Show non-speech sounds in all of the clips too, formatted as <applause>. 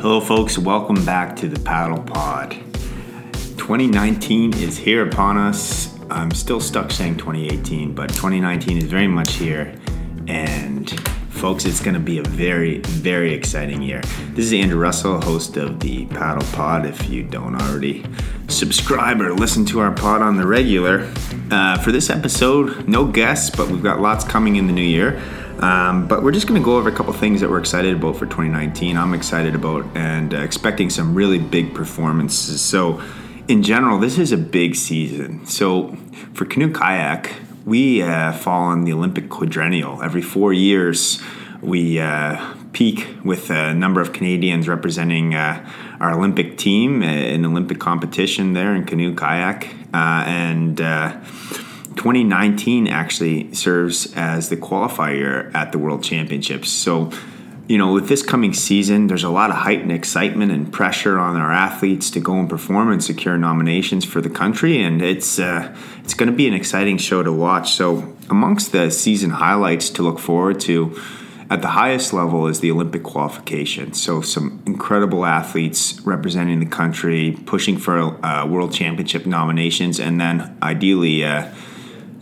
Hello, folks. Welcome back to the Paddle Pod. 2019 is here upon us. I'm still stuck saying 2018, but 2019 is very much here. And, folks, it's going to be a very, very exciting year. This is Andrew Russell, host of the Paddle Pod. If you don't already subscribe or listen to our pod on the regular, uh, for this episode, no guests, but we've got lots coming in the new year. Um, but we're just going to go over a couple things that we're excited about for 2019. I'm excited about and uh, expecting some really big performances. So, in general, this is a big season. So, for canoe kayak, we uh, fall on the Olympic quadrennial. Every four years, we uh, peak with a number of Canadians representing uh, our Olympic team in Olympic competition there in canoe kayak. Uh, and uh, 2019 actually serves as the qualifier at the World Championships. So, you know, with this coming season, there's a lot of hype and excitement and pressure on our athletes to go and perform and secure nominations for the country, and it's uh, it's going to be an exciting show to watch. So, amongst the season highlights to look forward to. At the highest level is the Olympic qualification. So, some incredible athletes representing the country, pushing for uh, world championship nominations, and then ideally uh,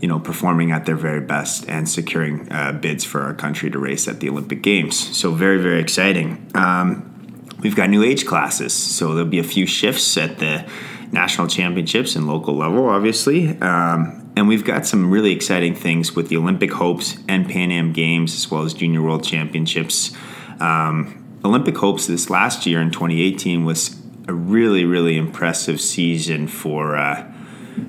you know, performing at their very best and securing uh, bids for our country to race at the Olympic Games. So very, very exciting. Um, we've got new age classes, so there'll be a few shifts at the national championships and local level, obviously. Um, and we've got some really exciting things with the Olympic hopes and Pan Am Games, as well as Junior World Championships. Um, Olympic hopes this last year in 2018 was a really, really impressive season for. Uh,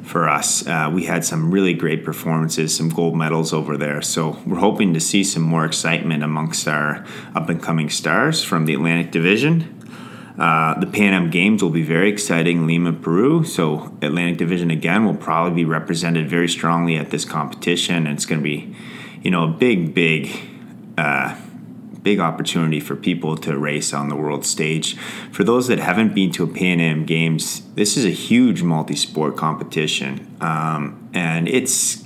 for us. Uh, we had some really great performances, some gold medals over there. So we're hoping to see some more excitement amongst our up and coming stars from the Atlantic Division. Uh, the Pan Am Games will be very exciting, Lima, Peru. So Atlantic Division again will probably be represented very strongly at this competition. And it's going to be, you know, a big, big. Uh, big opportunity for people to race on the world stage. For those that haven't been to a Pan Am Games, this is a huge multi-sport competition, um, and it's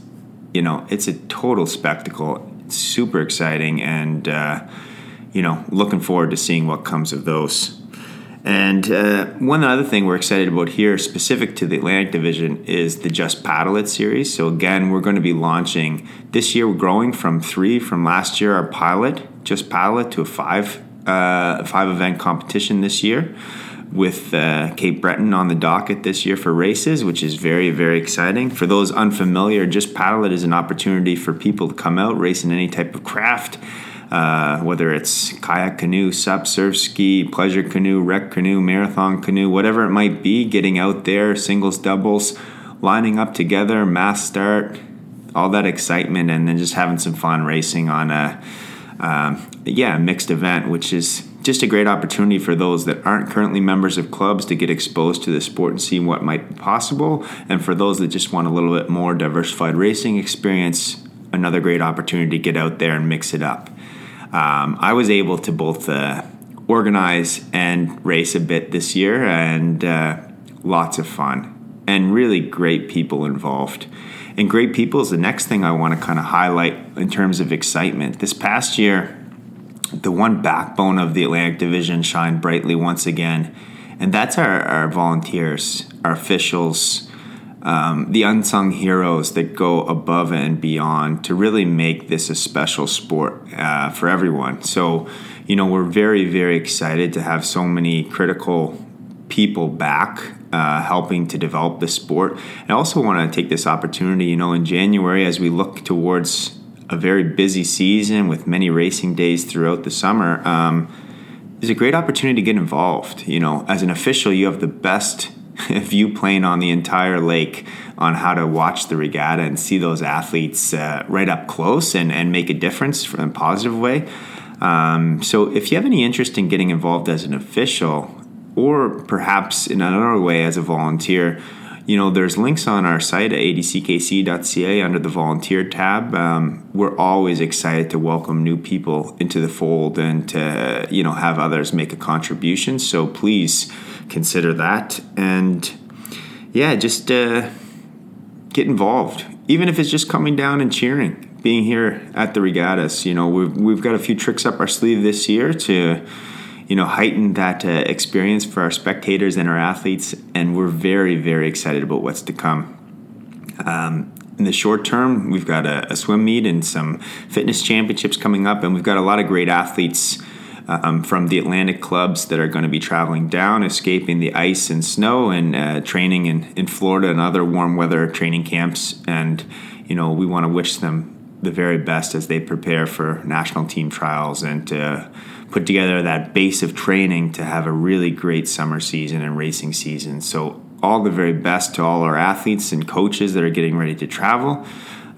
you know it's a total spectacle. It's super exciting, and uh, you know looking forward to seeing what comes of those. And uh, one other thing we're excited about here, specific to the Atlantic Division, is the Just Paddle It series. So again, we're going to be launching this year. We're growing from three from last year, our pilot Just Paddle It, to a five uh, five event competition this year. With uh, Cape Breton on the docket this year for races, which is very, very exciting. For those unfamiliar, Just Paddle It is an opportunity for people to come out, race in any type of craft, uh, whether it's kayak canoe, sup, surf ski, pleasure canoe, rec canoe, marathon canoe, whatever it might be, getting out there, singles, doubles, lining up together, mass start, all that excitement, and then just having some fun racing on a, um, yeah, mixed event, which is just a great opportunity for those that aren't currently members of clubs to get exposed to the sport and see what might be possible. And for those that just want a little bit more diversified racing experience, another great opportunity to get out there and mix it up um, I was able to both uh, organize and race a bit this year, and uh, lots of fun and really great people involved. And great people is the next thing I want to kind of highlight in terms of excitement. This past year, the one backbone of the Atlantic Division shined brightly once again, and that's our, our volunteers, our officials, um, the unsung heroes that go above and beyond to really make this a special sport uh, for everyone. So, you know, we're very, very excited to have so many critical people back uh, helping to develop the sport. I also want to take this opportunity, you know, in January as we look towards a very busy season with many racing days throughout the summer. Um, a great opportunity to get involved. You know, as an official, you have the best <laughs> view plane on the entire lake on how to watch the regatta and see those athletes uh, right up close and, and make a difference in a positive way. Um, so, if you have any interest in getting involved as an official, or perhaps in another way as a volunteer, you know, there's links on our site at adckc.ca under the volunteer tab. Um, we're always excited to welcome new people into the fold and to, you know, have others make a contribution. So please consider that. And yeah, just uh, get involved, even if it's just coming down and cheering. Being here at the regattas, you know, we've we've got a few tricks up our sleeve this year to, you know, heighten that uh, experience for our spectators and our athletes. And we're very, very excited about what's to come. Um, in the short term, we've got a, a, swim meet and some fitness championships coming up, and we've got a lot of great athletes um, from the Atlantic clubs that are going to be traveling down, escaping the ice and snow, and uh, training in, in Florida and other warm weather training camps. And, you know, we want to wish them the very best as they prepare for national team trials and to put together that base of training to have a really great summer season and racing season. So, all the very best to all our athletes and coaches that are getting ready to travel.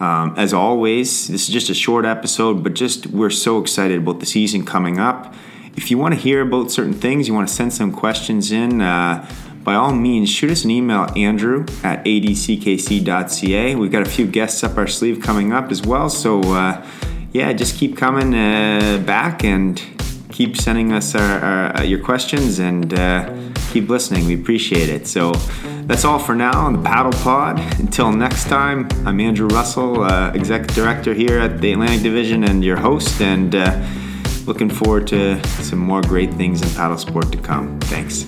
Um, as always, this is just a short episode, but just we're so excited about the season coming up. If you want to hear about certain things, you want to send some questions in, uh, by all means, shoot us an email, Andrew at adckc.ca. We've got a few guests up our sleeve coming up as well. So, uh, yeah, just keep coming uh, back and keep sending us our, our, uh, your questions and uh, keep listening. We appreciate it. So, that's all for now on the Paddle Pod. Until next time, I'm Andrew Russell, uh, Executive Director here at the Atlantic Division and your host, and uh, looking forward to some more great things in paddle sport to come. Thanks.